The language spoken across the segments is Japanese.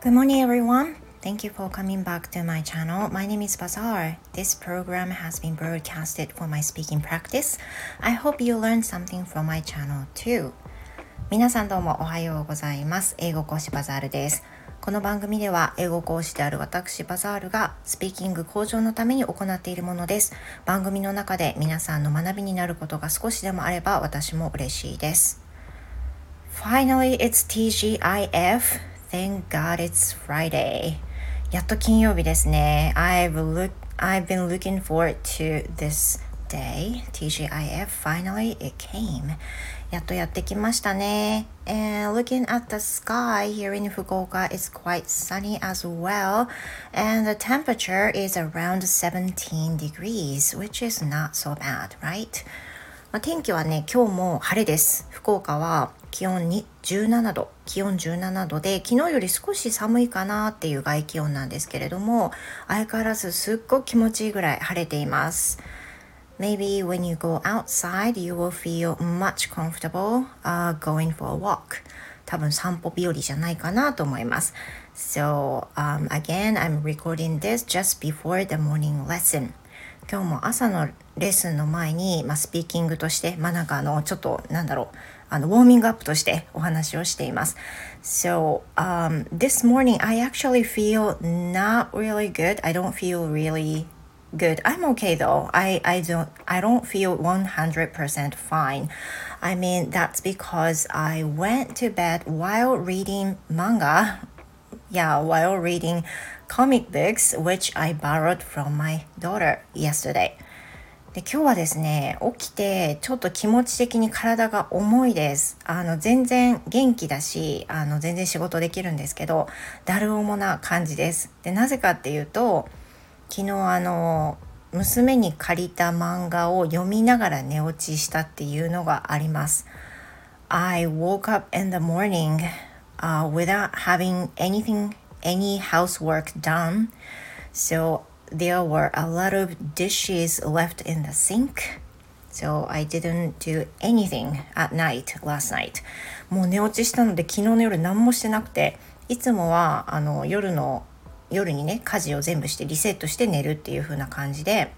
Good morning, everyone. Thank you for coming back to my channel. My name is Bazaar. This program has been broadcasted for my speaking practice. I hope you learned something from my channel too. 皆さんどうもおはようございます。英語講師バザールです。この番組では英語講師である私バザールがスピーキング向上のために行っているものです。番組の中で皆さんの学びになることが少しでもあれば私も嬉しいです。Finally, it's TGIF. Thank God it's Friday. やっと金曜日ですね。I've, look, I've been looking forward to this day. TGIF, finally it came. やっとやってきましたね。And looking at the sky here in Fukuoka, it's quite sunny as well. And the temperature is around 17 degrees, which is not so bad, right? まあ、天気はね、今日も晴れです。福岡は気温に17度、気温17度で、昨日より少し寒いかなっていう外気温なんですけれども、相変わらずすっごく気持ちいいぐらい晴れています。Maybe when you go outside, you will feel much comfortable、uh, going for a walk. 多分散歩日和じゃないかなと思います。So, um, again, I'm recording this just before the morning lesson. 今日も朝のレッスンの前に、まあ、スピーキングとして、まあ、なんかあのちょっとなんだろうあのウォーミングアップとしてお話をしています。So, um, this morning I actually feel not really good. I don't feel really good. I'm okay though. I, I don't I don't feel 100% fine. I mean that's because I went to bed while reading manga. Yeah, while reading comic books, which I borrowed from my daughter yesterday. で今日はですね起きてちょっと気持ち的に体が重いです。あの全然元気だしあの全然仕事できるんですけどだる重な感じです。でなぜかっていうと昨日あの娘に借りた漫画を読みながら寝落ちしたっていうのがあります。I woke up in the morning、uh, without having anything any housework done. So there were a lot of dishes left in the sink. So I didn't do anything at night last night. もう寝落ちしたので昨日の夜何もしてなくて、いつもはあの夜の夜にね家事を全部してリセットして寝るっていう風な感じで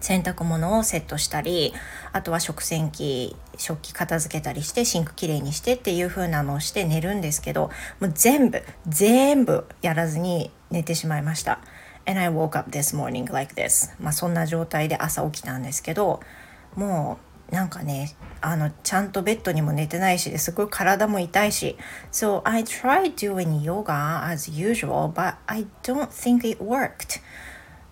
洗濯物をセットしたりあとは食洗機食器片付けたりしてシンクきれいにしてっていう風なのをして寝るんですけどもう全部全部やらずに寝てしまいました。And I woke up this morning like this. まあそんな状態で朝起きたんですけどもうなんかねあのちゃんとベッドにも寝てないしですごい体も痛いし。So I tried doing yoga as usual but I don't think it worked.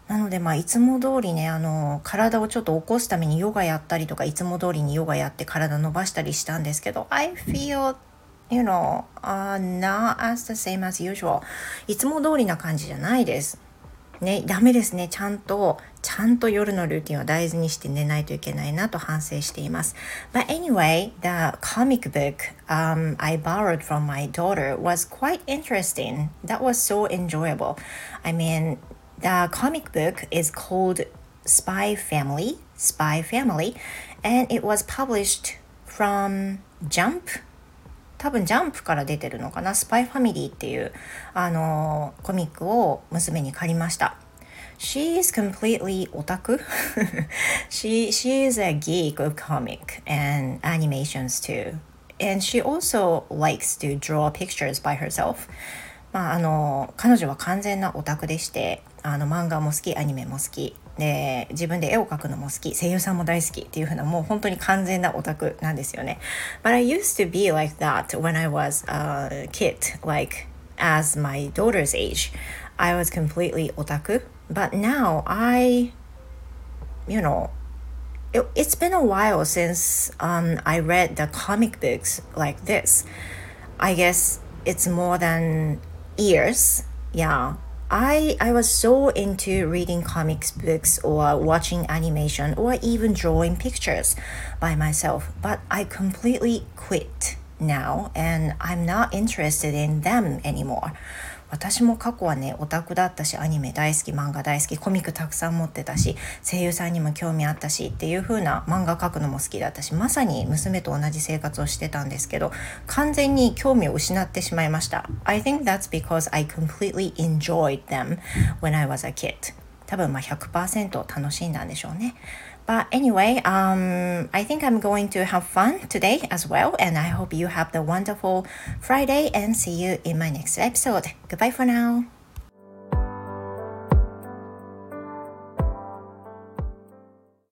なのでまあいつも通りねあの体をちょっと起こすためにヨガやったりとかいつも通りにヨガやって体伸ばしたりしたんですけど I feel you know、uh, not as the same as usual いつも通りな感じじゃないですねダメですねちゃんとちゃんと夜のルーティンを大事にして寝ないといけないなと反省しています But anyway the comic book、um, I borrowed from my daughter was quite interesting that was so enjoyable I mean The comic book is called Spy Family, Spy Family, and it was published from Jump 多分ジャンプから出てるのかなスパイファミリーっていうあのコミックを娘に借りました She is completely otaku she, she is a geek of comic and animations too and she also likes to draw pictures by herself まああの彼女は完全なオタクでしてあの漫画も好きアニメも好きで自分で絵を描くのも好き声優さんも大好きっていう風なもう本当に完全なオタクなんですよね。But I used to be like that when I was a kid like as my daughter's age I was completely otaku but now I you know it, it's been a while since um, I read the comic books like this I guess it's more than years yeah I I was so into reading comics books or watching animation or even drawing pictures by myself, but I completely quit now and I'm not interested in them anymore. 私も過去はねオタクだったしアニメ大好き漫画大好きコミックたくさん持ってたし声優さんにも興味あったしっていう風な漫画描くのも好きだったしまさに娘と同じ生活をしてたんですけど完全に興味を失ってしまいました。I think that's because I completely enjoyed them when I was a kid 多分まあ100%楽しんだんでしょうね。But anyway, um, I think I'm going to have fun today as well, and I hope you have the wonderful Friday and see you in my next episode. Goodbye for now.